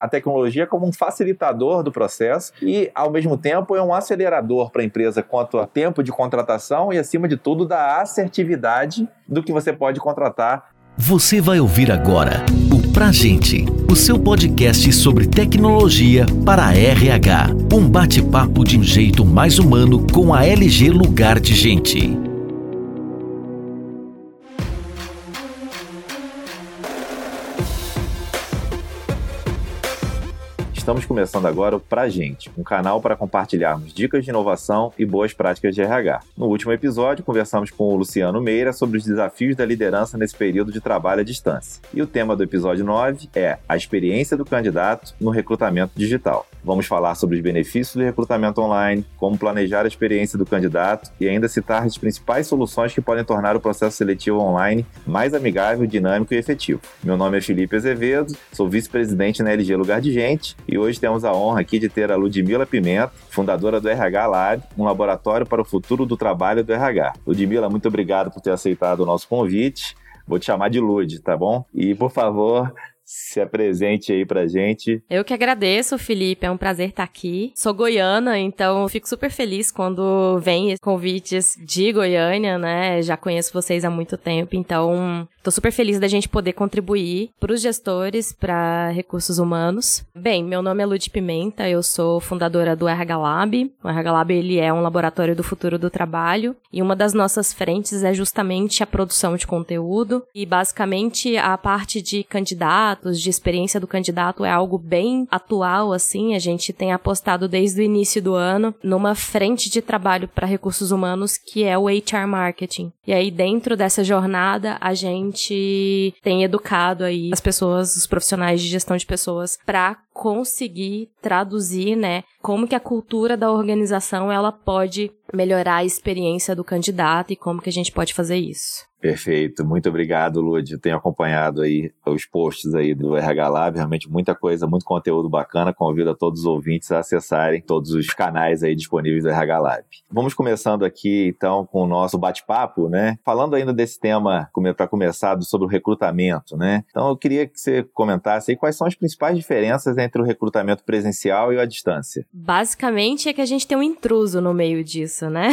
a tecnologia como um facilitador do processo e, ao mesmo tempo, é um acelerador para a empresa quanto a tempo de contratação e, acima de tudo, da assertividade do que você pode contratar. Você vai ouvir agora o Pra Gente, o seu podcast sobre tecnologia para RH. Um bate-papo de um jeito mais humano com a LG Lugar de Gente. Estamos começando agora o Pra Gente, um canal para compartilharmos dicas de inovação e boas práticas de RH. No último episódio, conversamos com o Luciano Meira sobre os desafios da liderança nesse período de trabalho à distância. E o tema do episódio 9 é a experiência do candidato no recrutamento digital. Vamos falar sobre os benefícios do recrutamento online, como planejar a experiência do candidato e ainda citar as principais soluções que podem tornar o processo seletivo online mais amigável, dinâmico e efetivo. Meu nome é Felipe Azevedo, sou vice-presidente na LG Lugar de Gente e hoje temos a honra aqui de ter a Ludmila Pimenta, fundadora do RH Lab, um laboratório para o futuro do trabalho do RH. Ludmila, muito obrigado por ter aceitado o nosso convite. Vou te chamar de Lud, tá bom? E, por favor, se apresente aí pra gente. Eu que agradeço, Felipe, é um prazer estar aqui. Sou goiana, então fico super feliz quando vem convites de Goiânia, né? Já conheço vocês há muito tempo, então tô super feliz da gente poder contribuir para os gestores, para recursos humanos. Bem, meu nome é Lud Pimenta, eu sou fundadora do RH Lab. O RH Lab ele é um laboratório do futuro do trabalho e uma das nossas frentes é justamente a produção de conteúdo e basicamente a parte de de experiência do candidato é algo bem atual, assim. A gente tem apostado desde o início do ano numa frente de trabalho para recursos humanos que é o HR Marketing. E aí, dentro dessa jornada, a gente tem educado aí as pessoas, os profissionais de gestão de pessoas, para conseguir traduzir, né, como que a cultura da organização ela pode melhorar a experiência do candidato e como que a gente pode fazer isso. Perfeito, muito obrigado, Lud. Tenho acompanhado aí os posts aí do RH Lab, realmente muita coisa, muito conteúdo bacana. Convido a todos os ouvintes a acessarem todos os canais aí disponíveis do RH Lab. Vamos começando aqui então com o nosso bate-papo, né? Falando ainda desse tema para começar sobre o recrutamento, né? Então eu queria que você comentasse aí quais são as principais diferenças entre o recrutamento presencial e a distância. Basicamente é que a gente tem um intruso no meio disso, né?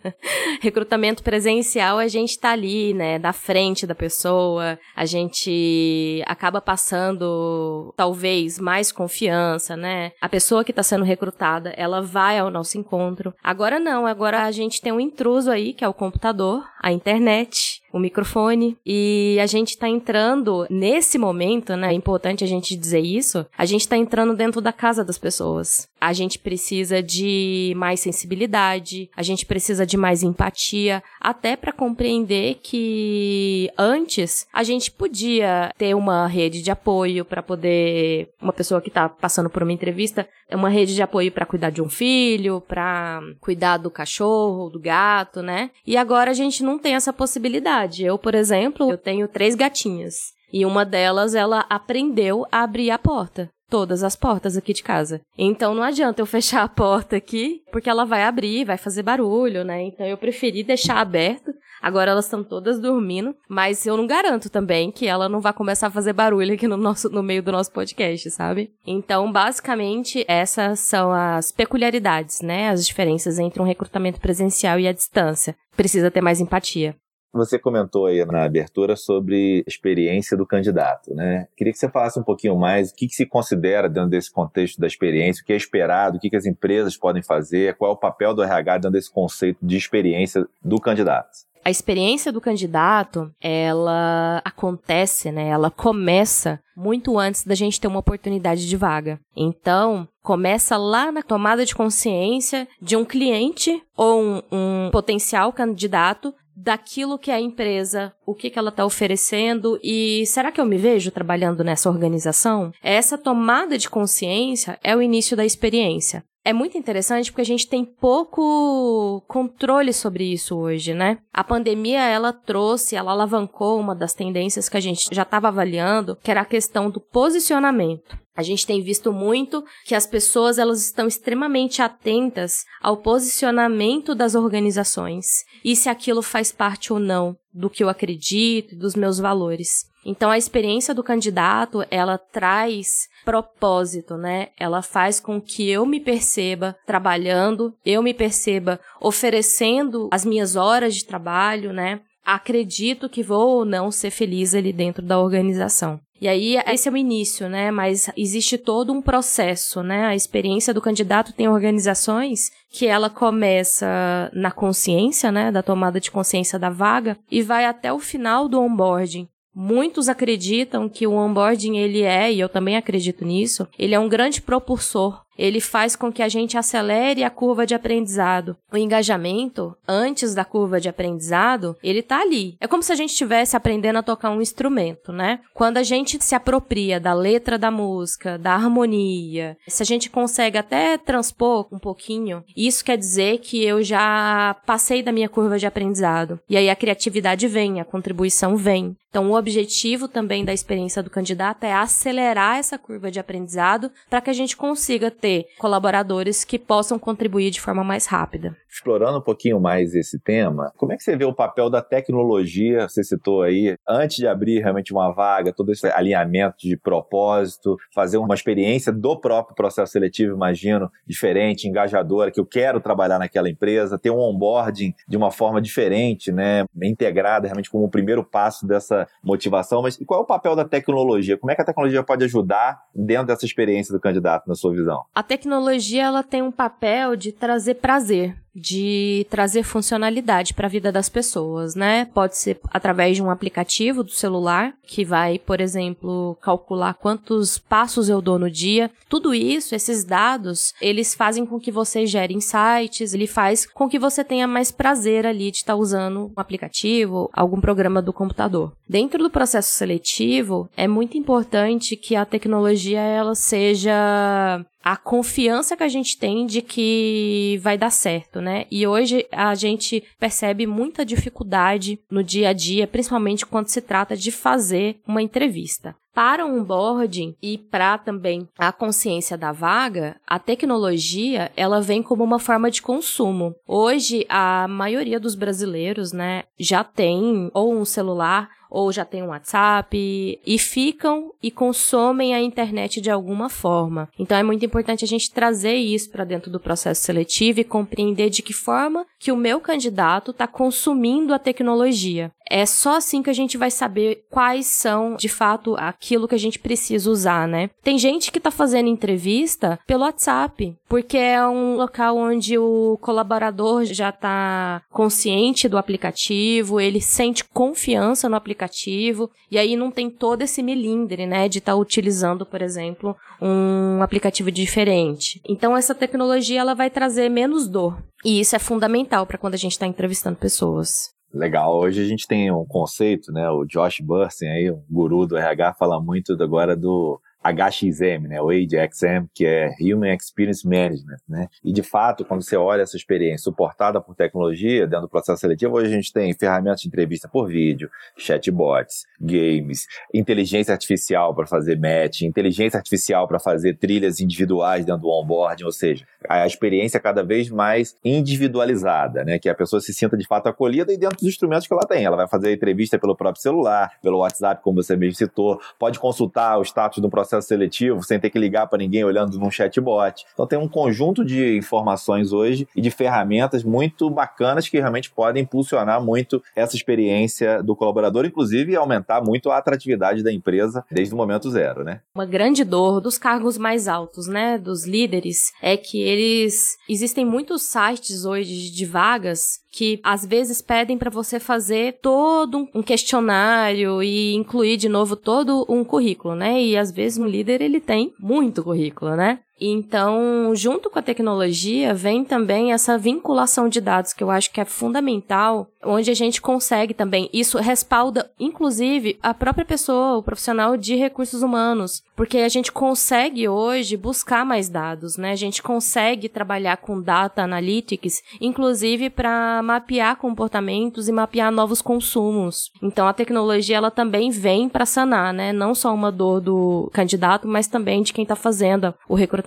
recrutamento presencial a gente tá ali né, da frente da pessoa, a gente acaba passando talvez mais confiança, né? A pessoa que está sendo recrutada, ela vai ao nosso encontro. Agora não, agora a gente tem um intruso aí, que é o computador, a internet, o microfone. E a gente tá entrando nesse momento, né? É importante a gente dizer isso. A gente tá entrando dentro da casa das pessoas. A gente precisa de mais sensibilidade, a gente precisa de mais empatia, até para compreender que antes a gente podia ter uma rede de apoio para poder uma pessoa que tá passando por uma entrevista, uma rede de apoio para cuidar de um filho, para cuidar do cachorro, do gato, né? E agora a gente não tem essa possibilidade. Eu, por exemplo, eu tenho três gatinhas. E uma delas, ela aprendeu a abrir a porta. Todas as portas aqui de casa. Então não adianta eu fechar a porta aqui, porque ela vai abrir, vai fazer barulho, né? Então eu preferi deixar aberto. Agora elas estão todas dormindo, mas eu não garanto também que ela não vai começar a fazer barulho aqui no, nosso, no meio do nosso podcast, sabe? Então, basicamente, essas são as peculiaridades, né? As diferenças entre um recrutamento presencial e a distância. Precisa ter mais empatia. Você comentou aí na abertura sobre a experiência do candidato, né? Queria que você falasse um pouquinho mais o que, que se considera dentro desse contexto da experiência, o que é esperado, o que, que as empresas podem fazer, qual é o papel do RH dentro desse conceito de experiência do candidato. A experiência do candidato, ela acontece, né? Ela começa muito antes da gente ter uma oportunidade de vaga. Então, começa lá na tomada de consciência de um cliente ou um, um potencial candidato daquilo que a empresa, o que, que ela está oferecendo e será que eu me vejo trabalhando nessa organização? Essa tomada de consciência é o início da experiência. É muito interessante porque a gente tem pouco controle sobre isso hoje, né? A pandemia, ela trouxe, ela alavancou uma das tendências que a gente já estava avaliando, que era a questão do posicionamento. A gente tem visto muito que as pessoas elas estão extremamente atentas ao posicionamento das organizações e se aquilo faz parte ou não do que eu acredito e dos meus valores. Então a experiência do candidato, ela traz propósito, né? Ela faz com que eu me perceba trabalhando, eu me perceba oferecendo as minhas horas de trabalho, né? Acredito que vou ou não ser feliz ali dentro da organização. E aí, esse é o início, né? Mas existe todo um processo, né? A experiência do candidato tem organizações que ela começa na consciência, né? Da tomada de consciência da vaga e vai até o final do onboarding. Muitos acreditam que o onboarding ele é, e eu também acredito nisso, ele é um grande propulsor ele faz com que a gente acelere a curva de aprendizado. O engajamento, antes da curva de aprendizado, ele tá ali. É como se a gente estivesse aprendendo a tocar um instrumento, né? Quando a gente se apropria da letra da música, da harmonia, se a gente consegue até transpor um pouquinho, isso quer dizer que eu já passei da minha curva de aprendizado. E aí a criatividade vem, a contribuição vem. Então, o objetivo também da experiência do candidato é acelerar essa curva de aprendizado para que a gente consiga ter colaboradores que possam contribuir de forma mais rápida. Explorando um pouquinho mais esse tema, como é que você vê o papel da tecnologia? Você citou aí, antes de abrir realmente uma vaga, todo esse alinhamento de propósito, fazer uma experiência do próprio processo seletivo, imagino, diferente, engajadora, que eu quero trabalhar naquela empresa, ter um onboarding de uma forma diferente, né, integrada realmente como o primeiro passo dessa motivação. Mas qual é o papel da tecnologia? Como é que a tecnologia pode ajudar dentro dessa experiência do candidato, na sua visão? A tecnologia ela tem um papel de trazer prazer de trazer funcionalidade para a vida das pessoas, né? Pode ser através de um aplicativo do celular que vai, por exemplo, calcular quantos passos eu dou no dia. Tudo isso, esses dados, eles fazem com que você gere insights, ele faz com que você tenha mais prazer ali de estar tá usando um aplicativo, algum programa do computador. Dentro do processo seletivo, é muito importante que a tecnologia ela seja a confiança que a gente tem de que vai dar certo, né? E hoje a gente percebe muita dificuldade no dia a dia, principalmente quando se trata de fazer uma entrevista. Para o onboarding e para também a consciência da vaga, a tecnologia ela vem como uma forma de consumo. Hoje a maioria dos brasileiros, né, já tem ou um celular ou já tem um WhatsApp e ficam e consomem a internet de alguma forma. Então é muito importante a gente trazer isso para dentro do processo seletivo e compreender de que forma que o meu candidato está consumindo a tecnologia. É só assim que a gente vai saber quais são, de fato, aquilo que a gente precisa usar, né? Tem gente que está fazendo entrevista pelo WhatsApp, porque é um local onde o colaborador já está consciente do aplicativo, ele sente confiança no aplicativo aplicativo, e aí não tem todo esse melindre, né, de estar tá utilizando, por exemplo, um aplicativo diferente. Então essa tecnologia ela vai trazer menos dor, e isso é fundamental para quando a gente está entrevistando pessoas. Legal. Hoje a gente tem um conceito, né? O Josh Bursen aí, um guru do RH, fala muito agora do HXM, né, o AGXM, que é Human Experience Management, né? E de fato, quando você olha essa experiência suportada por tecnologia dentro do processo seletivo, hoje a gente tem ferramentas de entrevista por vídeo, chatbots, games, inteligência artificial para fazer match, inteligência artificial para fazer trilhas individuais dentro do onboarding, ou seja, a experiência cada vez mais individualizada, né? Que a pessoa se sinta de fato acolhida e dentro dos instrumentos que ela tem. Ela vai fazer a entrevista pelo próprio celular, pelo WhatsApp, como você mesmo citou, pode consultar o status do processo processo seletivo sem ter que ligar para ninguém olhando num chatbot. Então tem um conjunto de informações hoje e de ferramentas muito bacanas que realmente podem impulsionar muito essa experiência do colaborador, inclusive aumentar muito a atratividade da empresa desde o momento zero, né? Uma grande dor dos cargos mais altos, né, dos líderes, é que eles existem muitos sites hoje de vagas que às vezes pedem para você fazer todo um questionário e incluir de novo todo um currículo, né? E às vezes um líder ele tem muito currículo, né? Então, junto com a tecnologia, vem também essa vinculação de dados que eu acho que é fundamental, onde a gente consegue também. Isso respalda, inclusive, a própria pessoa, o profissional de recursos humanos, porque a gente consegue hoje buscar mais dados, né? A gente consegue trabalhar com data analytics, inclusive para mapear comportamentos e mapear novos consumos. Então, a tecnologia ela também vem para sanar, né? Não só uma dor do candidato, mas também de quem está fazendo o recrutamento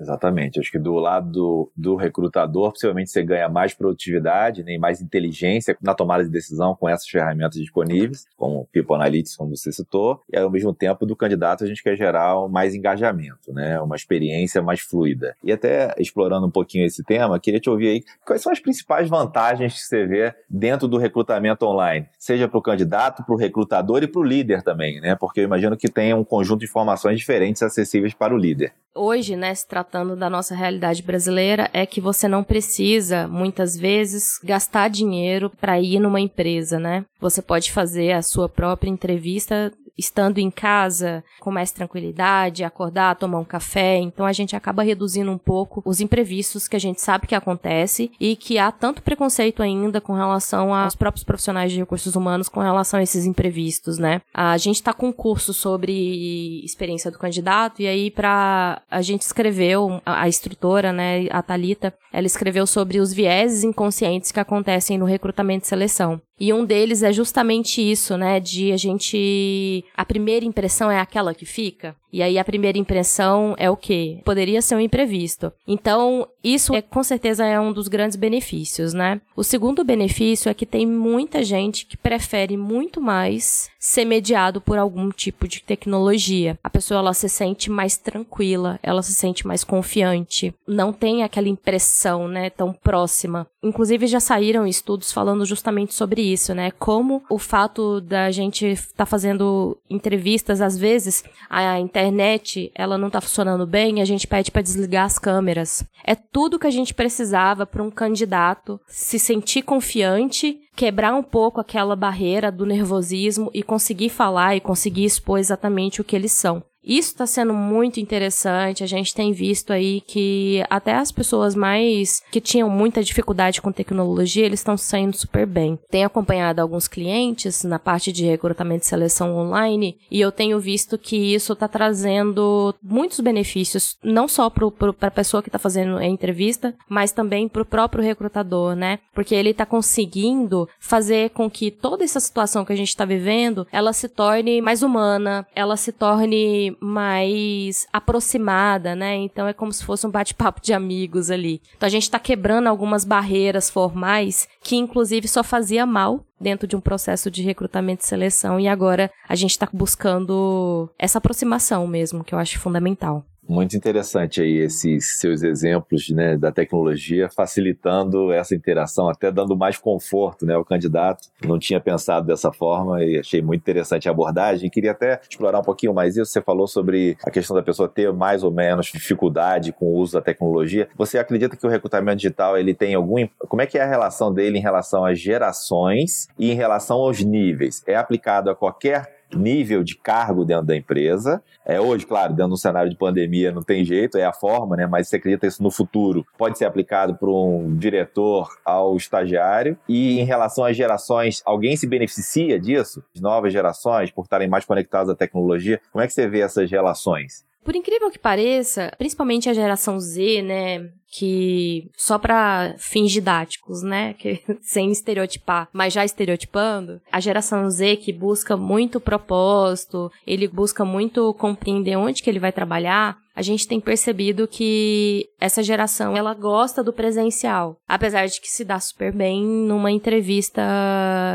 Exatamente. Acho que do lado do, do, recrutador, possivelmente você ganha mais produtividade, né, mais inteligência na tomada de decisão com essas ferramentas disponíveis, como o People Analytics, como você citou, e ao mesmo tempo do candidato a gente quer gerar mais engajamento, né? uma experiência mais fluida. E até explorando um pouquinho esse tema, queria te ouvir aí quais são as principais vantagens que você vê dentro do recrutamento online, seja para o candidato, para o recrutador e para o líder também, né? Porque eu imagino que tem um conjunto de informações diferentes acessíveis para o líder. Hoje, né, se tratando da nossa realidade brasileira, é que você não precisa, muitas vezes, gastar dinheiro para ir numa empresa, né? Você pode fazer a sua própria entrevista estando em casa com mais tranquilidade, acordar, tomar um café. Então a gente acaba reduzindo um pouco os imprevistos que a gente sabe que acontece e que há tanto preconceito ainda com relação aos próprios profissionais de recursos humanos com relação a esses imprevistos, né? A gente está com um curso sobre experiência do candidato e aí para a gente escreveu a, instrutora, né, a Talita, ela escreveu sobre os vieses inconscientes que acontecem no recrutamento e seleção. E um deles é justamente isso, né? De a gente. A primeira impressão é aquela que fica. E aí a primeira impressão é o quê? Poderia ser um imprevisto. Então, isso é com certeza é um dos grandes benefícios, né? O segundo benefício é que tem muita gente que prefere muito mais ser mediado por algum tipo de tecnologia. A pessoa ela se sente mais tranquila, ela se sente mais confiante, não tem aquela impressão, né, tão próxima. Inclusive já saíram estudos falando justamente sobre isso, né? Como o fato da gente estar tá fazendo entrevistas às vezes a internet internet ela não tá funcionando bem, a gente pede para desligar as câmeras. É tudo que a gente precisava para um candidato se sentir confiante, quebrar um pouco aquela barreira do nervosismo e conseguir falar e conseguir expor exatamente o que eles são. Isso está sendo muito interessante. A gente tem visto aí que até as pessoas mais que tinham muita dificuldade com tecnologia, eles estão saindo super bem. Tenho acompanhado alguns clientes na parte de recrutamento e seleção online e eu tenho visto que isso está trazendo muitos benefícios, não só para a pessoa que está fazendo a entrevista, mas também para o próprio recrutador, né? Porque ele está conseguindo fazer com que toda essa situação que a gente está vivendo, ela se torne mais humana, ela se torne mais aproximada, né? Então é como se fosse um bate-papo de amigos ali. Então a gente está quebrando algumas barreiras formais que inclusive só fazia mal dentro de um processo de recrutamento e seleção e agora a gente está buscando essa aproximação mesmo, que eu acho fundamental. Muito interessante aí esses seus exemplos né, da tecnologia facilitando essa interação, até dando mais conforto né, ao candidato. Não tinha pensado dessa forma e achei muito interessante a abordagem. Queria até explorar um pouquinho mais isso. Você falou sobre a questão da pessoa ter mais ou menos dificuldade com o uso da tecnologia. Você acredita que o recrutamento digital ele tem algum. Como é que é a relação dele em relação às gerações e em relação aos níveis? É aplicado a qualquer nível de cargo dentro da empresa. É, hoje, claro, dentro de um cenário de pandemia não tem jeito, é a forma, né? Mas você acredita isso no futuro pode ser aplicado para um diretor ao estagiário. E em relação às gerações, alguém se beneficia disso? As novas gerações, por estarem mais conectadas à tecnologia, como é que você vê essas relações? Por incrível que pareça, principalmente a geração Z, né, que só para fins didáticos, né, que sem estereotipar, mas já estereotipando, a geração Z que busca muito propósito, ele busca muito compreender onde que ele vai trabalhar, a gente tem percebido que essa geração ela gosta do presencial, apesar de que se dá super bem numa entrevista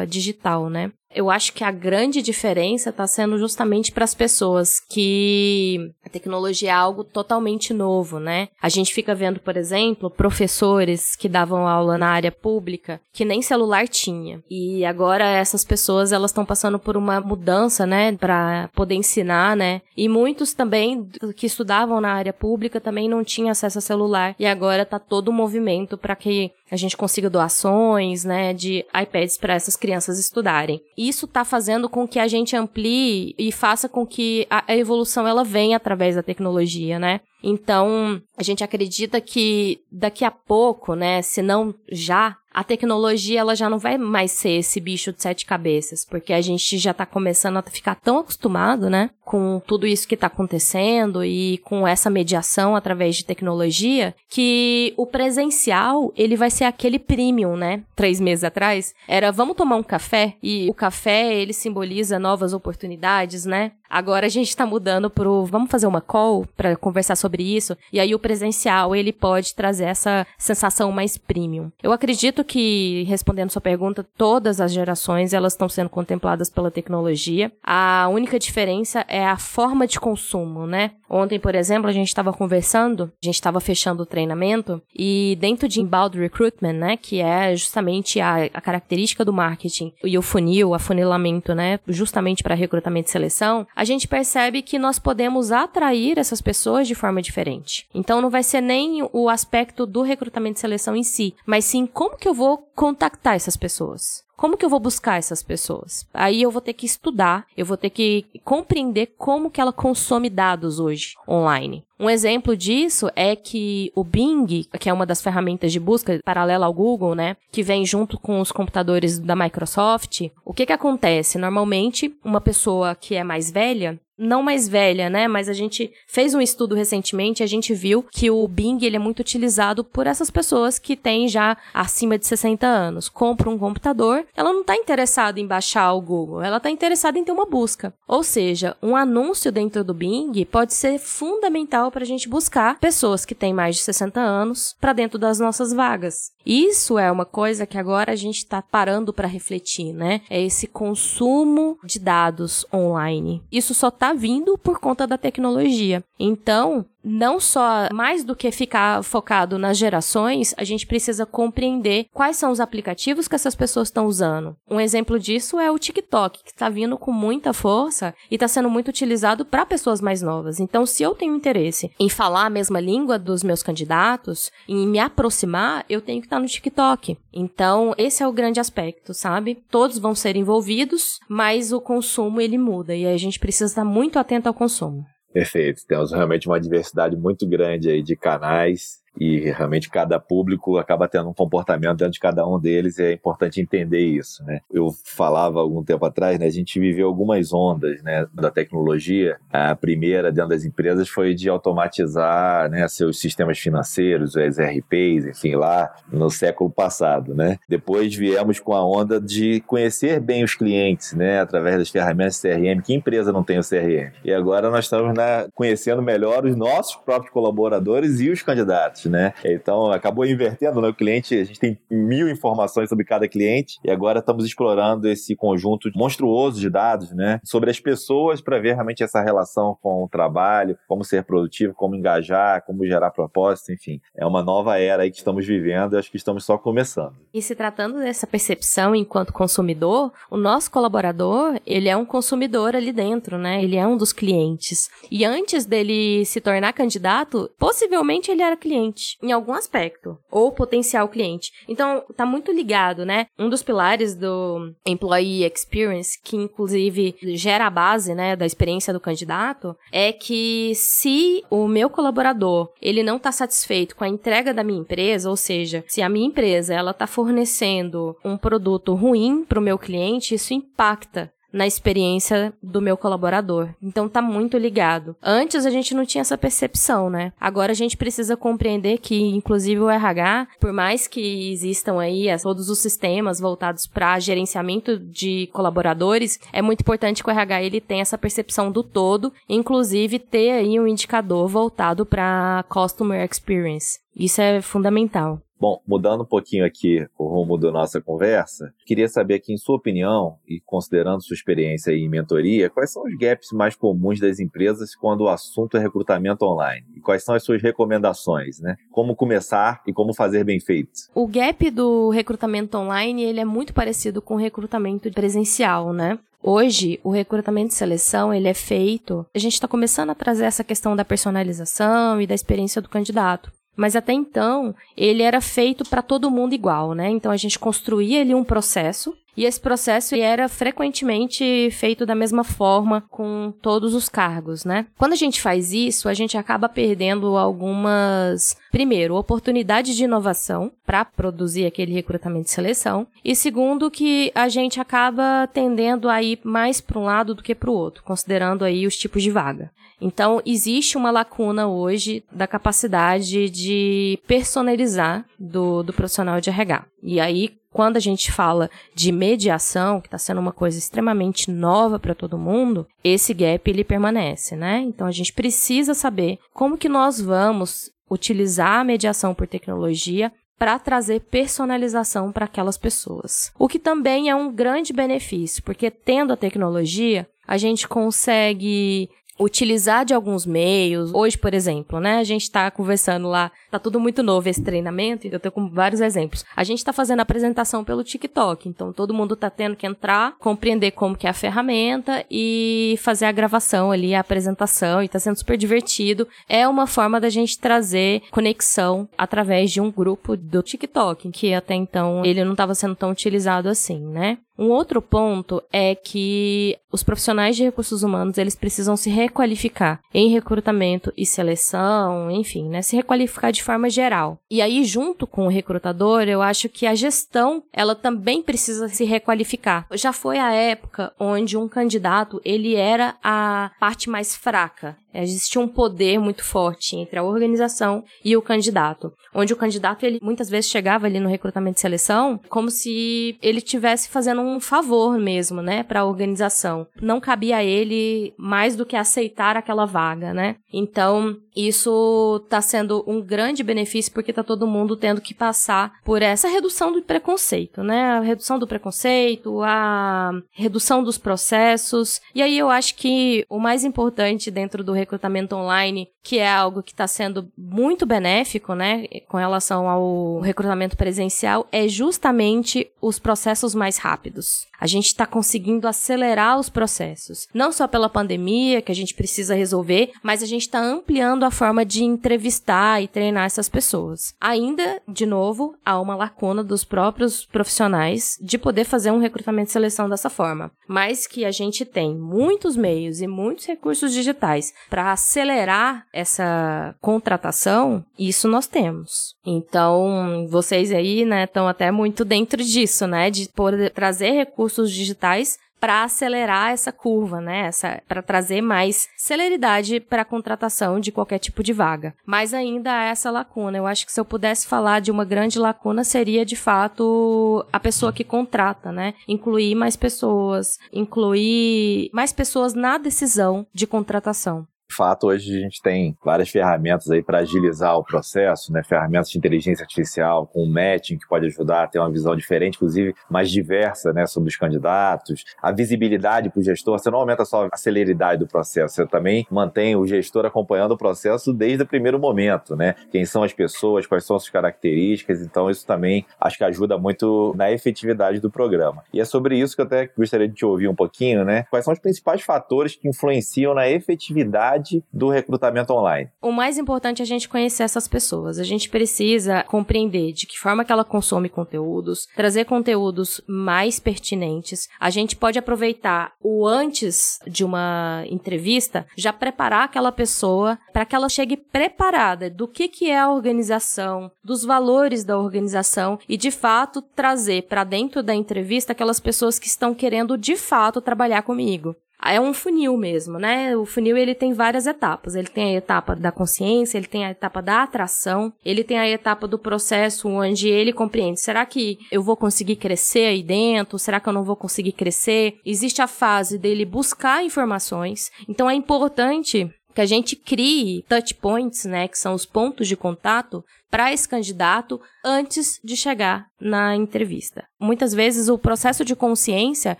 digital, né? eu acho que a grande diferença está sendo justamente para as pessoas que a tecnologia é algo totalmente novo, né? A gente fica vendo, por exemplo, professores que davam aula na área pública que nem celular tinha. E agora essas pessoas elas estão passando por uma mudança, né, para poder ensinar, né? E muitos também que estudavam estavam na área pública também não tinham acesso a celular e agora está todo o movimento para que a gente consiga doações, né, de iPads para essas crianças estudarem. Isso está fazendo com que a gente amplie e faça com que a evolução ela venha através da tecnologia, né? Então, a gente acredita que daqui a pouco, né, se não já, a tecnologia ela já não vai mais ser esse bicho de sete cabeças, porque a gente já está começando a ficar tão acostumado, né, com tudo isso que está acontecendo e com essa mediação através de tecnologia, que o presencial ele vai ser aquele premium, né? Três meses atrás era vamos tomar um café e o café ele simboliza novas oportunidades, né? Agora a gente está mudando pro vamos fazer uma call para conversar sobre isso e aí o presencial ele pode trazer essa sensação mais premium. Eu acredito que respondendo sua pergunta, todas as gerações elas estão sendo contempladas pela tecnologia. A única diferença é a forma de consumo, né? Ontem, por exemplo, a gente estava conversando, a gente estava fechando o treinamento e dentro de inbound recruitment, né, que é justamente a, a característica do marketing e o funil, afunilamento, né, justamente para recrutamento e seleção, a gente percebe que nós podemos atrair essas pessoas de forma diferente. Então não vai ser nem o aspecto do recrutamento e seleção em si, mas sim como que eu vou contactar essas pessoas. Como que eu vou buscar essas pessoas? Aí eu vou ter que estudar, eu vou ter que compreender como que ela consome dados hoje online. Um exemplo disso é que o Bing, que é uma das ferramentas de busca paralela ao Google, né, que vem junto com os computadores da Microsoft, o que que acontece? Normalmente, uma pessoa que é mais velha, não mais velha, né? Mas a gente fez um estudo recentemente a gente viu que o Bing ele é muito utilizado por essas pessoas que têm já acima de 60 anos. Compra um computador, ela não está interessada em baixar o Google, ela está interessada em ter uma busca. Ou seja, um anúncio dentro do Bing pode ser fundamental para a gente buscar pessoas que têm mais de 60 anos para dentro das nossas vagas. Isso é uma coisa que agora a gente está parando para refletir, né? É esse consumo de dados online. Isso só está vindo por conta da tecnologia. Então, não só mais do que ficar focado nas gerações, a gente precisa compreender quais são os aplicativos que essas pessoas estão usando. Um exemplo disso é o TikTok, que está vindo com muita força e está sendo muito utilizado para pessoas mais novas. Então, se eu tenho interesse em falar a mesma língua dos meus candidatos, em me aproximar, eu tenho que estar tá no TikTok. Então, esse é o grande aspecto, sabe? Todos vão ser envolvidos, mas o consumo ele muda e a gente precisa estar muito atento ao consumo. Perfeito. Temos realmente uma diversidade muito grande aí de canais e realmente cada público acaba tendo um comportamento dentro de cada um deles e é importante entender isso, né? Eu falava algum tempo atrás, né, a gente viveu algumas ondas, né, da tecnologia. A primeira dentro das empresas foi de automatizar, né, seus sistemas financeiros, os RPs, enfim, lá no século passado, né? Depois viemos com a onda de conhecer bem os clientes, né, através das ferramentas CRM. Que empresa não tem o CRM? E agora nós estamos né, conhecendo melhor os nossos próprios colaboradores e os candidatos né? Então acabou invertendo, né? O cliente, a gente tem mil informações sobre cada cliente e agora estamos explorando esse conjunto monstruoso de dados, né? Sobre as pessoas para ver realmente essa relação com o trabalho, como ser produtivo, como engajar, como gerar propósito, enfim. É uma nova era aí que estamos vivendo e acho que estamos só começando. E se tratando dessa percepção enquanto consumidor, o nosso colaborador, ele é um consumidor ali dentro, né? Ele é um dos clientes. E antes dele se tornar candidato, possivelmente ele era cliente cliente em algum aspecto, ou potencial cliente. Então, tá muito ligado, né? Um dos pilares do Employee Experience, que inclusive gera a base, né, da experiência do candidato, é que se o meu colaborador, ele não tá satisfeito com a entrega da minha empresa, ou seja, se a minha empresa, ela tá fornecendo um produto ruim para o meu cliente, isso impacta na experiência do meu colaborador. Então tá muito ligado. Antes a gente não tinha essa percepção, né? Agora a gente precisa compreender que, inclusive, o RH, por mais que existam aí todos os sistemas voltados para gerenciamento de colaboradores, é muito importante que o RH ele tenha essa percepção do todo, inclusive ter aí um indicador voltado para customer experience. Isso é fundamental. Bom, mudando um pouquinho aqui o rumo da nossa conversa, queria saber aqui, em sua opinião, e considerando sua experiência em mentoria, quais são os gaps mais comuns das empresas quando o assunto é recrutamento online? E quais são as suas recomendações, né? Como começar e como fazer bem feito? O gap do recrutamento online, ele é muito parecido com o recrutamento presencial, né? Hoje, o recrutamento de seleção, ele é feito, a gente está começando a trazer essa questão da personalização e da experiência do candidato. Mas até então, ele era feito para todo mundo igual, né? Então a gente construía ali um processo e esse processo era frequentemente feito da mesma forma com todos os cargos, né? Quando a gente faz isso, a gente acaba perdendo algumas, primeiro, oportunidades de inovação para produzir aquele recrutamento de seleção, e segundo que a gente acaba tendendo a ir mais para um lado do que para o outro, considerando aí os tipos de vaga. Então, existe uma lacuna hoje da capacidade de personalizar do, do profissional de RH. E aí, quando a gente fala de mediação, que está sendo uma coisa extremamente nova para todo mundo, esse gap ele permanece, né? Então a gente precisa saber como que nós vamos utilizar a mediação por tecnologia para trazer personalização para aquelas pessoas. O que também é um grande benefício, porque tendo a tecnologia, a gente consegue utilizar de alguns meios. Hoje, por exemplo, né, a gente está conversando lá, tá tudo muito novo esse treinamento, eu tô com vários exemplos. A gente está fazendo apresentação pelo TikTok, então todo mundo tá tendo que entrar, compreender como que é a ferramenta e fazer a gravação ali, a apresentação, e tá sendo super divertido. É uma forma da gente trazer conexão através de um grupo do TikTok, que até então ele não estava sendo tão utilizado assim, né? Um outro ponto é que os profissionais de recursos humanos, eles precisam se requalificar em recrutamento e seleção, enfim, né, se requalificar de forma geral. E aí junto com o recrutador, eu acho que a gestão, ela também precisa se requalificar. Já foi a época onde um candidato, ele era a parte mais fraca existia um poder muito forte entre a organização e o candidato, onde o candidato ele muitas vezes chegava ali no recrutamento de seleção como se ele tivesse fazendo um favor mesmo, né, para a organização. Não cabia a ele mais do que aceitar aquela vaga, né? Então, isso está sendo um grande benefício porque está todo mundo tendo que passar por essa redução do preconceito, né? A redução do preconceito, a redução dos processos. E aí eu acho que o mais importante dentro do recrutamento online, que é algo que está sendo muito benéfico, né, com relação ao recrutamento presencial, é justamente os processos mais rápidos. A gente está conseguindo acelerar os processos, não só pela pandemia que a gente precisa resolver, mas a gente está ampliando a forma de entrevistar e treinar essas pessoas. Ainda, de novo, há uma lacuna dos próprios profissionais de poder fazer um recrutamento e seleção dessa forma, mas que a gente tem muitos meios e muitos recursos digitais para acelerar essa contratação, isso nós temos. Então, vocês aí, né, estão até muito dentro disso, né, de poder trazer recursos digitais para acelerar essa curva, né? Para trazer mais celeridade para a contratação de qualquer tipo de vaga. Mas ainda há essa lacuna. Eu acho que se eu pudesse falar de uma grande lacuna seria de fato a pessoa que contrata, né? Incluir mais pessoas, incluir mais pessoas na decisão de contratação fato, hoje a gente tem várias ferramentas aí para agilizar o processo, né? Ferramentas de inteligência artificial com matching que pode ajudar a ter uma visão diferente, inclusive mais diversa, né, sobre os candidatos. A visibilidade para o gestor, você não aumenta só a celeridade do processo, você também mantém o gestor acompanhando o processo desde o primeiro momento, né? Quem são as pessoas, quais são as suas características, então isso também acho que ajuda muito na efetividade do programa. E é sobre isso que eu até gostaria de te ouvir um pouquinho, né? Quais são os principais fatores que influenciam na efetividade do recrutamento online? O mais importante é a gente conhecer essas pessoas. A gente precisa compreender de que forma que ela consome conteúdos, trazer conteúdos mais pertinentes. A gente pode aproveitar o antes de uma entrevista, já preparar aquela pessoa para que ela chegue preparada do que, que é a organização, dos valores da organização e, de fato, trazer para dentro da entrevista aquelas pessoas que estão querendo, de fato, trabalhar comigo. É um funil mesmo, né? O funil ele tem várias etapas. Ele tem a etapa da consciência, ele tem a etapa da atração, ele tem a etapa do processo onde ele compreende: será que eu vou conseguir crescer aí dentro? Será que eu não vou conseguir crescer? Existe a fase dele buscar informações. Então é importante que a gente crie touch points, né, que são os pontos de contato para esse candidato antes de chegar na entrevista. Muitas vezes o processo de consciência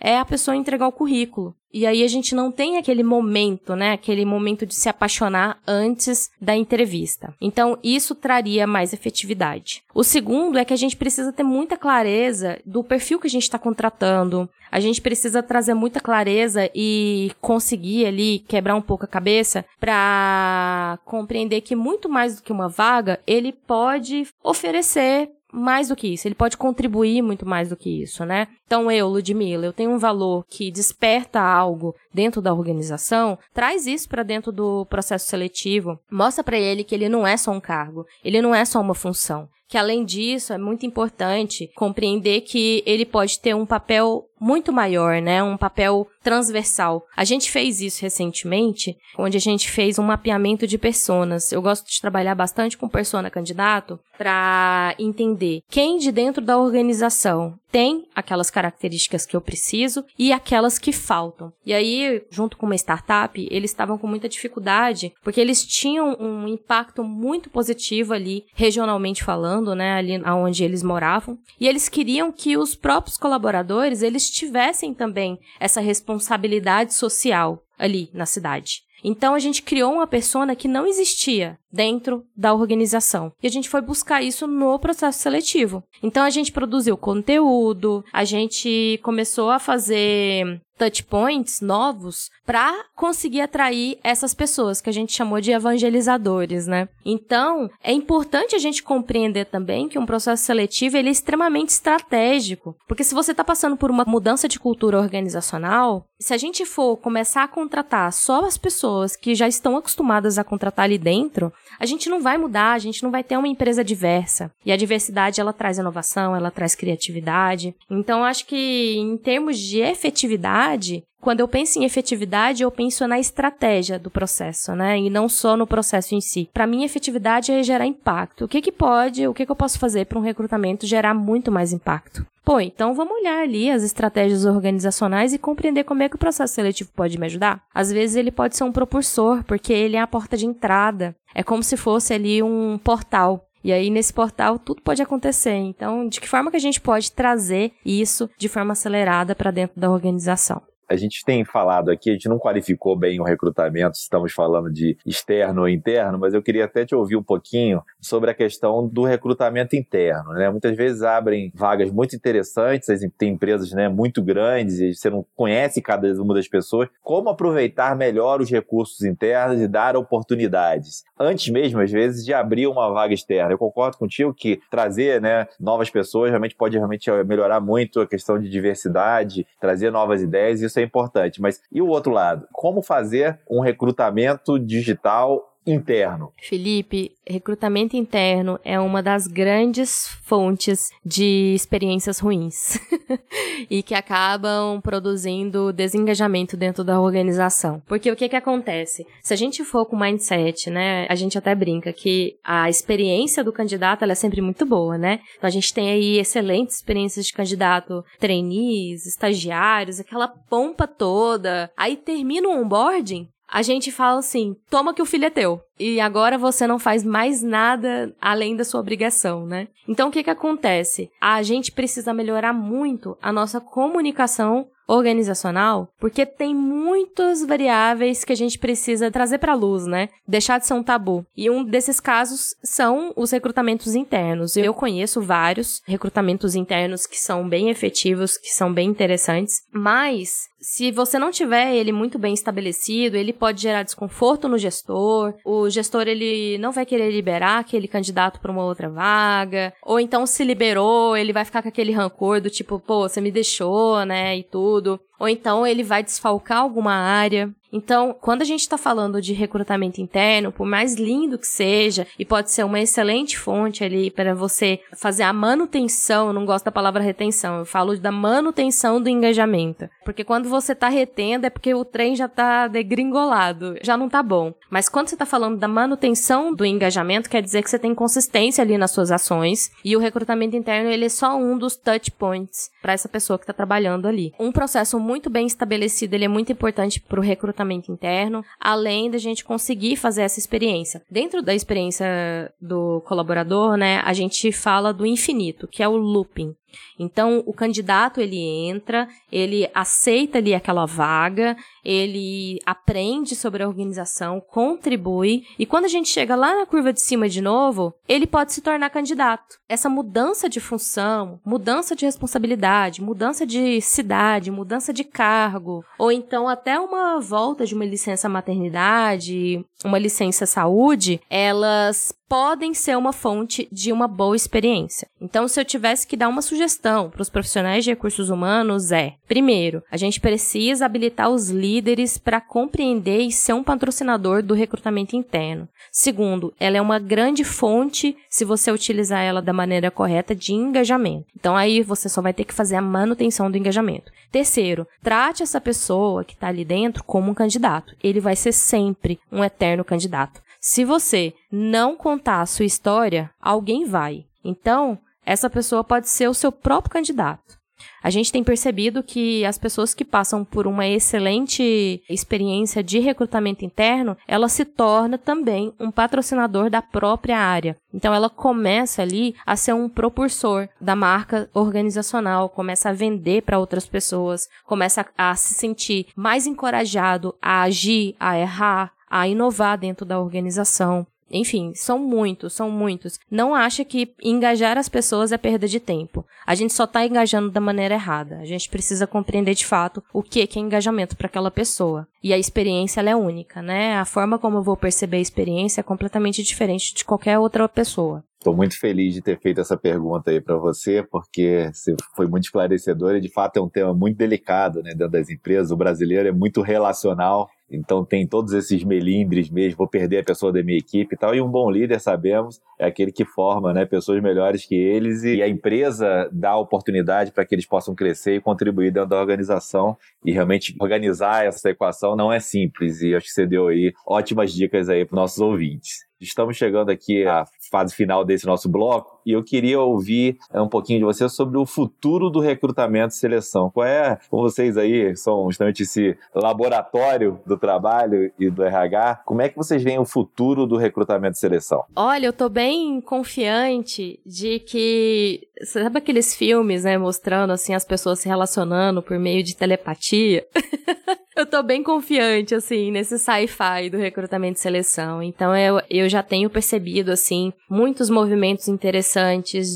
é a pessoa entregar o currículo. E aí a gente não tem aquele momento, né? Aquele momento de se apaixonar antes da entrevista. Então, isso traria mais efetividade. O segundo é que a gente precisa ter muita clareza do perfil que a gente está contratando. A gente precisa trazer muita clareza e conseguir ali quebrar um pouco a cabeça para compreender que muito mais do que uma vaga, ele pode oferecer mais do que isso, ele pode contribuir muito mais do que isso, né? Então eu, Ludmilla, eu tenho um valor que desperta algo dentro da organização, traz isso para dentro do processo seletivo, mostra para ele que ele não é só um cargo, ele não é só uma função, que além disso é muito importante compreender que ele pode ter um papel muito maior, né? Um papel transversal. A gente fez isso recentemente, onde a gente fez um mapeamento de personas. Eu gosto de trabalhar bastante com persona candidato para entender quem de dentro da organização tem aquelas características que eu preciso e aquelas que faltam. E aí, junto com uma startup, eles estavam com muita dificuldade, porque eles tinham um impacto muito positivo ali, regionalmente falando, né, ali onde eles moravam, e eles queriam que os próprios colaboradores, eles tivessem também essa responsabilidade social ali na cidade. Então a gente criou uma persona que não existia dentro da organização. E a gente foi buscar isso no processo seletivo. Então a gente produziu conteúdo, a gente começou a fazer touch points novos para conseguir atrair essas pessoas que a gente chamou de evangelizadores, né? Então, é importante a gente compreender também que um processo seletivo ele é extremamente estratégico, porque se você está passando por uma mudança de cultura organizacional, se a gente for começar a contratar só as pessoas que já estão acostumadas a contratar ali dentro, a gente não vai mudar, a gente não vai ter uma empresa diversa. E a diversidade ela traz inovação, ela traz criatividade. Então, acho que em termos de efetividade, quando eu penso em efetividade, eu penso na estratégia do processo, né? E não só no processo em si. Para mim, efetividade é gerar impacto. O que que pode, o que que eu posso fazer para um recrutamento gerar muito mais impacto? Pô, então vamos olhar ali as estratégias organizacionais e compreender como é que o processo seletivo pode me ajudar. Às vezes ele pode ser um propulsor, porque ele é a porta de entrada. É como se fosse ali um portal. E aí, nesse portal, tudo pode acontecer. Então, de que forma que a gente pode trazer isso de forma acelerada para dentro da organização? A gente tem falado aqui, a gente não qualificou bem o recrutamento, estamos falando de externo ou interno, mas eu queria até te ouvir um pouquinho sobre a questão do recrutamento interno. Né? Muitas vezes abrem vagas muito interessantes, tem empresas né, muito grandes e você não conhece cada uma das pessoas. Como aproveitar melhor os recursos internos e dar oportunidades? Antes mesmo, às vezes, de abrir uma vaga externa. Eu concordo contigo que trazer né, novas pessoas realmente pode realmente melhorar muito a questão de diversidade, trazer novas ideias, isso é importante. Mas e o outro lado? Como fazer um recrutamento digital interno? Felipe, recrutamento interno é uma das grandes fontes de experiências ruins e que acabam produzindo desengajamento dentro da organização. Porque o que que acontece? Se a gente for com mindset, né, a gente até brinca que a experiência do candidato é sempre muito boa, né? Então a gente tem aí excelentes experiências de candidato, trainees, estagiários, aquela pompa toda. Aí termina o onboarding, a gente fala assim: toma que o filho é teu. E agora você não faz mais nada além da sua obrigação, né? Então o que que acontece? A gente precisa melhorar muito a nossa comunicação organizacional, porque tem muitas variáveis que a gente precisa trazer para luz, né? Deixar de ser um tabu. E um desses casos são os recrutamentos internos. Eu conheço vários recrutamentos internos que são bem efetivos, que são bem interessantes, mas se você não tiver ele muito bem estabelecido, ele pode gerar desconforto no gestor. O gestor ele não vai querer liberar aquele candidato para uma outra vaga, ou então se liberou, ele vai ficar com aquele rancor do tipo, pô, você me deixou, né, e tudo. Ou então ele vai desfalcar alguma área. Então, quando a gente está falando de recrutamento interno, por mais lindo que seja, e pode ser uma excelente fonte ali para você fazer a manutenção, eu não gosto da palavra retenção, eu falo da manutenção do engajamento. Porque quando você está retendo é porque o trem já está degringolado, já não está bom. Mas quando você está falando da manutenção do engajamento, quer dizer que você tem consistência ali nas suas ações, e o recrutamento interno ele é só um dos touch points para essa pessoa que está trabalhando ali. Um processo muito bem estabelecido, ele é muito importante para o recrutamento interno, além da gente conseguir fazer essa experiência. Dentro da experiência do colaborador, né, a gente fala do infinito, que é o looping. Então, o candidato ele entra, ele aceita ali aquela vaga, ele aprende sobre a organização, contribui, e quando a gente chega lá na curva de cima de novo, ele pode se tornar candidato. Essa mudança de função, mudança de responsabilidade, mudança de cidade, mudança de cargo, ou então até uma volta de uma licença maternidade, uma licença saúde, elas podem ser uma fonte de uma boa experiência. Então, se eu tivesse que dar uma sugestão para os profissionais de recursos humanos é: primeiro, a gente precisa habilitar os líderes para compreender e ser um patrocinador do recrutamento interno. Segundo, ela é uma grande fonte, se você utilizar ela da maneira correta, de engajamento. Então, aí você só vai ter que fazer a manutenção do engajamento. Terceiro, trate essa pessoa que está ali dentro como um candidato. Ele vai ser sempre um eterno candidato. Se você não contar a sua história, alguém vai. Então, essa pessoa pode ser o seu próprio candidato. A gente tem percebido que as pessoas que passam por uma excelente experiência de recrutamento interno, ela se torna também um patrocinador da própria área. Então ela começa ali a ser um propulsor da marca organizacional, começa a vender para outras pessoas, começa a se sentir mais encorajado a agir, a errar, a inovar dentro da organização. Enfim, são muitos, são muitos. Não acha que engajar as pessoas é perda de tempo. A gente só está engajando da maneira errada. A gente precisa compreender de fato o que é engajamento para aquela pessoa. E a experiência é única, né? A forma como eu vou perceber a experiência é completamente diferente de qualquer outra pessoa. Estou muito feliz de ter feito essa pergunta aí para você, porque foi muito esclarecedor e de fato é um tema muito delicado né, dentro das empresas. O brasileiro é muito relacional então tem todos esses melindres mesmo, vou perder a pessoa da minha equipe e tal. E um bom líder, sabemos, é aquele que forma né, pessoas melhores que eles e a empresa dá oportunidade para que eles possam crescer e contribuir dentro da organização. E realmente organizar essa equação não é simples. E acho que você deu aí ótimas dicas aí para nossos ouvintes. Estamos chegando aqui à fase final desse nosso bloco e eu queria ouvir é, um pouquinho de você sobre o futuro do recrutamento e seleção. Qual é, com vocês aí, são justamente esse laboratório do trabalho e do RH, como é que vocês veem o futuro do recrutamento e seleção? Olha, eu tô bem confiante de que, sabe aqueles filmes, né, mostrando assim as pessoas se relacionando por meio de telepatia? Eu tô bem confiante, assim, nesse sci-fi do recrutamento e seleção. Então, eu, eu já tenho percebido, assim, muitos movimentos interessantes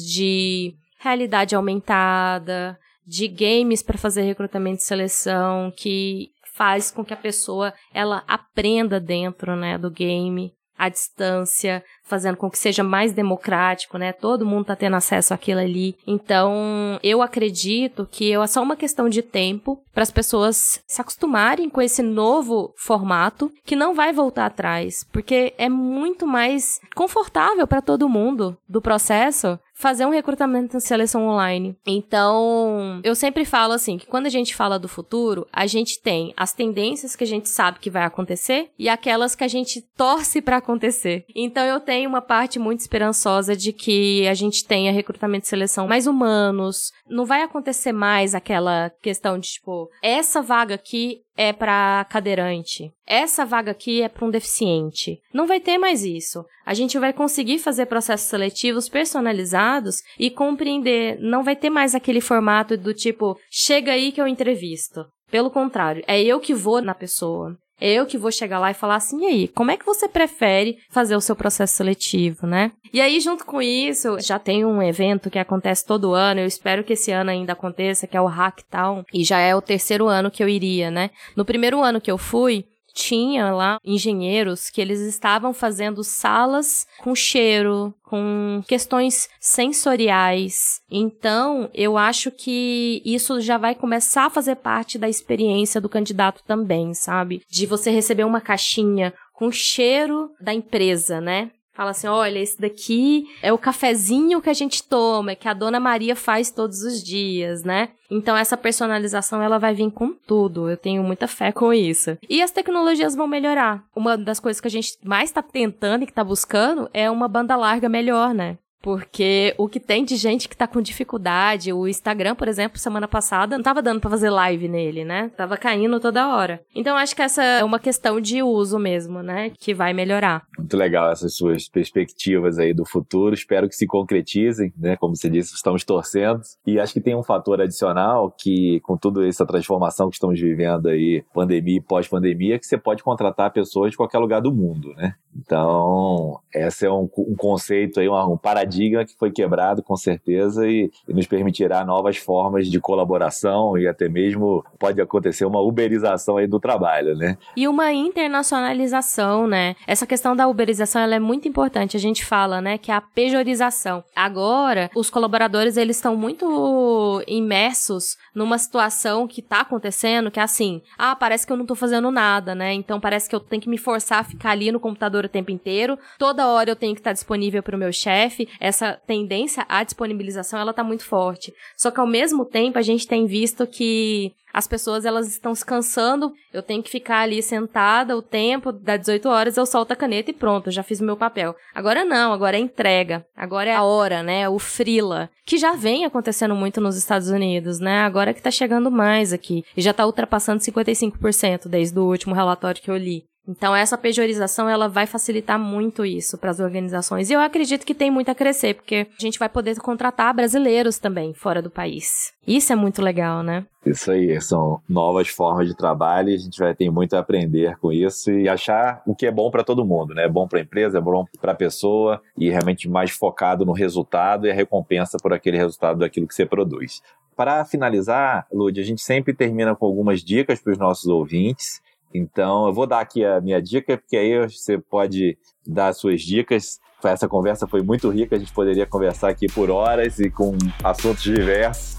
de realidade aumentada, de games para fazer recrutamento e seleção, que faz com que a pessoa, ela aprenda dentro, né, do game à distância, fazendo com que seja mais democrático, né? Todo mundo tá tendo acesso àquilo ali. Então, eu acredito que é só uma questão de tempo para as pessoas se acostumarem com esse novo formato que não vai voltar atrás, porque é muito mais confortável para todo mundo do processo fazer um recrutamento em seleção online. Então, eu sempre falo assim, que quando a gente fala do futuro, a gente tem as tendências que a gente sabe que vai acontecer e aquelas que a gente torce para acontecer. Então, eu tenho uma parte muito esperançosa de que a gente tenha recrutamento e seleção mais humanos. Não vai acontecer mais aquela questão de tipo, essa vaga aqui é para cadeirante. Essa vaga aqui é para um deficiente. Não vai ter mais isso. A gente vai conseguir fazer processos seletivos personalizados e compreender. Não vai ter mais aquele formato do tipo, chega aí que eu entrevisto. Pelo contrário, é eu que vou na pessoa. Eu que vou chegar lá e falar assim, e aí, como é que você prefere fazer o seu processo seletivo, né? E aí, junto com isso, já tem um evento que acontece todo ano, eu espero que esse ano ainda aconteça, que é o Hacktown, e já é o terceiro ano que eu iria, né? No primeiro ano que eu fui, tinha lá engenheiros que eles estavam fazendo salas com cheiro, com questões sensoriais. Então, eu acho que isso já vai começar a fazer parte da experiência do candidato também, sabe? De você receber uma caixinha com cheiro da empresa, né? Fala assim: olha, esse daqui é o cafezinho que a gente toma, que a dona Maria faz todos os dias, né? Então essa personalização ela vai vir com tudo. Eu tenho muita fé com isso. E as tecnologias vão melhorar. Uma das coisas que a gente mais está tentando e que está buscando é uma banda larga melhor, né? Porque o que tem de gente que tá com dificuldade, o Instagram, por exemplo, semana passada, não tava dando para fazer live nele, né? Tava caindo toda hora. Então acho que essa é uma questão de uso mesmo, né? Que vai melhorar. Muito legal essas suas perspectivas aí do futuro. Espero que se concretizem, né? Como você disse, estamos torcendo. E acho que tem um fator adicional que, com toda essa transformação que estamos vivendo aí, pandemia e pós-pandemia, que você pode contratar pessoas de qualquer lugar do mundo, né? Então, esse é um, um conceito aí, um, um, paradigma que foi quebrado com certeza e, e, nos permitirá novas formas de colaboração e até mesmo pode acontecer uma uberização aí do trabalho, né? E uma internacionalização, né? Essa questão da uberização, ela é muito importante. A gente fala, né, que é a pejorização. Agora, os colaboradores, eles estão muito imersos numa situação que tá acontecendo, que é assim, ah, parece que eu não tô fazendo nada, né? Então parece que eu tenho que me forçar a ficar ali no computador o tempo inteiro. Toda hora eu tenho que estar disponível para o meu chefe. Essa tendência à disponibilização, ela tá muito forte. Só que ao mesmo tempo a gente tem visto que as pessoas elas estão se cansando, eu tenho que ficar ali sentada o tempo, dá 18 horas, eu solto a caneta e pronto, já fiz o meu papel. Agora não, agora é entrega, agora é a hora, né, o frila, que já vem acontecendo muito nos Estados Unidos, né, agora que tá chegando mais aqui, e já tá ultrapassando 55% desde o último relatório que eu li. Então essa pejorização ela vai facilitar muito isso para as organizações. E eu acredito que tem muito a crescer, porque a gente vai poder contratar brasileiros também fora do país. Isso é muito legal, né? Isso aí, são novas formas de trabalho e a gente vai ter muito a aprender com isso e achar o que é bom para todo mundo, né? É bom para a empresa, é bom para a pessoa e realmente mais focado no resultado e a recompensa por aquele resultado daquilo que você produz. Para finalizar, Lud, a gente sempre termina com algumas dicas para os nossos ouvintes. Então, eu vou dar aqui a minha dica, porque aí você pode dar as suas dicas. Essa conversa foi muito rica, a gente poderia conversar aqui por horas e com assuntos diversos.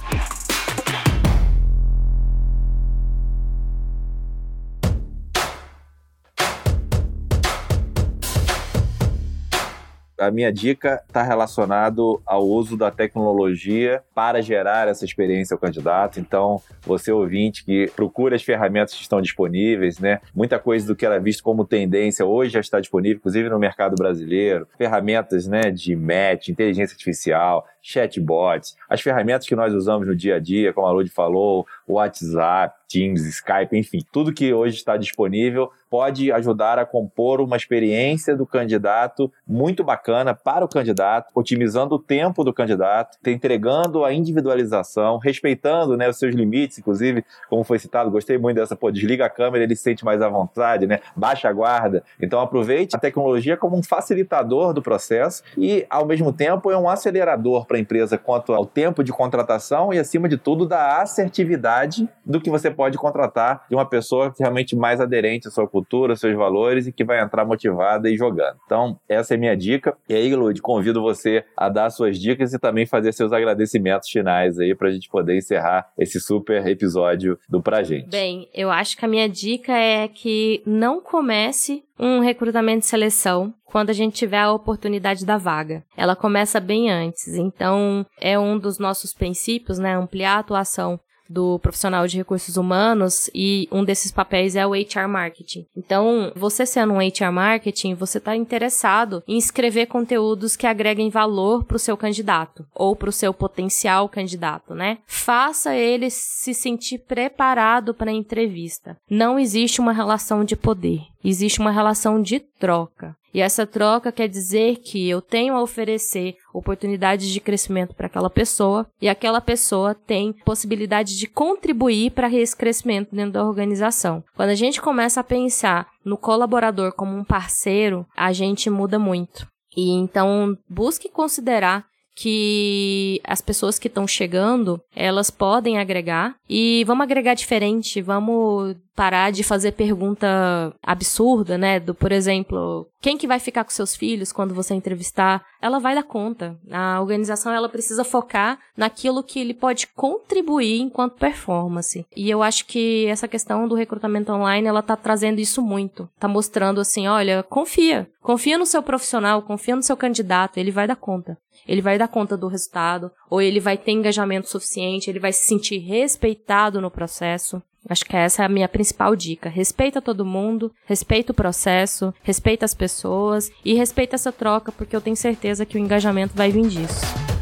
A minha dica está relacionado ao uso da tecnologia para gerar essa experiência ao candidato. Então, você ouvinte que procura as ferramentas que estão disponíveis, né? Muita coisa do que era visto como tendência hoje já está disponível, inclusive no mercado brasileiro. Ferramentas, né, de match, inteligência artificial, chatbots, as ferramentas que nós usamos no dia a dia, como a Lud falou, WhatsApp, Teams, Skype, enfim, tudo que hoje está disponível pode ajudar a compor uma experiência do candidato muito bacana para o candidato, otimizando o tempo do candidato, entregando a individualização, respeitando né, os seus limites, inclusive, como foi citado, gostei muito dessa, pô, desliga a câmera, ele se sente mais à vontade, né? Baixa a guarda. Então aproveite a tecnologia como um facilitador do processo e, ao mesmo tempo, é um acelerador para a empresa quanto ao tempo de contratação e, acima de tudo, da assertividade do que você pode contratar de uma pessoa realmente mais aderente à sua cultura, aos seus valores e que vai entrar motivada e jogando. Então, essa é minha dica. E aí, Lud, convido você a dar suas dicas e também fazer seus agradecimentos finais aí para a gente poder encerrar esse super episódio do Pra Gente. Bem, eu acho que a minha dica é que não comece um recrutamento de seleção quando a gente tiver a oportunidade da vaga. Ela começa bem antes, então é um dos nossos princípios, né, ampliar a atuação do profissional de recursos humanos e um desses papéis é o HR marketing. Então, você sendo um HR marketing, você está interessado em escrever conteúdos que agreguem valor para o seu candidato ou para o seu potencial candidato, né? Faça ele se sentir preparado para a entrevista. Não existe uma relação de poder, existe uma relação de troca. E essa troca quer dizer que eu tenho a oferecer oportunidades de crescimento para aquela pessoa e aquela pessoa tem possibilidade de contribuir para esse crescimento dentro da organização. Quando a gente começa a pensar no colaborador como um parceiro, a gente muda muito. E então busque considerar que as pessoas que estão chegando, elas podem agregar e vamos agregar diferente, vamos parar de fazer pergunta absurda, né? Do, por exemplo, quem que vai ficar com seus filhos quando você entrevistar? Ela vai dar conta. A organização ela precisa focar naquilo que ele pode contribuir enquanto performance. E eu acho que essa questão do recrutamento online, ela tá trazendo isso muito. Tá mostrando assim, olha, confia. Confia no seu profissional, confia no seu candidato, ele vai dar conta. Ele vai dar conta do resultado, ou ele vai ter engajamento suficiente, ele vai se sentir respeitado no processo. Acho que essa é a minha principal dica. Respeita todo mundo, respeita o processo, respeita as pessoas e respeita essa troca, porque eu tenho certeza que o engajamento vai vir disso.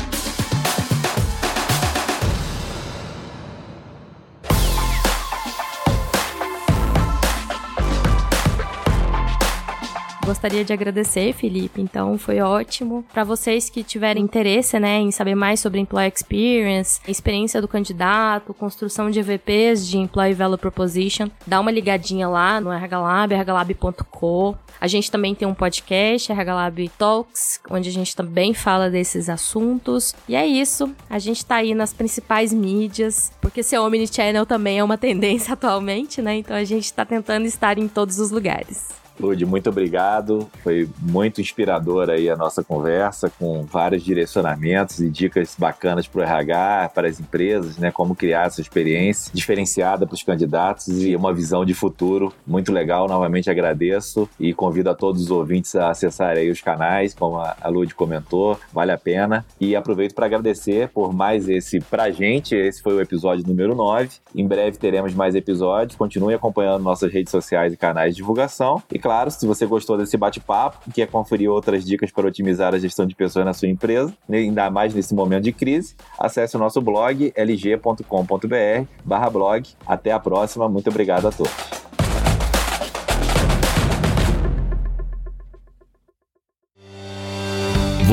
Gostaria de agradecer, Felipe. Então, foi ótimo. Para vocês que tiverem interesse, né, em saber mais sobre Employee Experience, experiência do candidato, construção de EVPs de Employee Value Proposition, dá uma ligadinha lá no RHLab, rhlab.co. A gente também tem um podcast, RHLab Talks, onde a gente também fala desses assuntos. E é isso. A gente tá aí nas principais mídias, porque ser omnichannel também é uma tendência atualmente, né? Então a gente tá tentando estar em todos os lugares. Lud, muito obrigado. Foi muito inspiradora aí a nossa conversa, com vários direcionamentos e dicas bacanas para o RH, para as empresas, né? Como criar essa experiência diferenciada para os candidatos e uma visão de futuro muito legal. Novamente agradeço e convido a todos os ouvintes a acessarem aí os canais, como a Lud comentou, vale a pena. E aproveito para agradecer por mais esse pra gente. Esse foi o episódio número 9. Em breve teremos mais episódios. Continue acompanhando nossas redes sociais e canais de divulgação. E claro, se você gostou desse bate-papo, quer conferir outras dicas para otimizar a gestão de pessoas na sua empresa, né, ainda mais nesse momento de crise, acesse o nosso blog lg.com.br/blog. Até a próxima, muito obrigado a todos.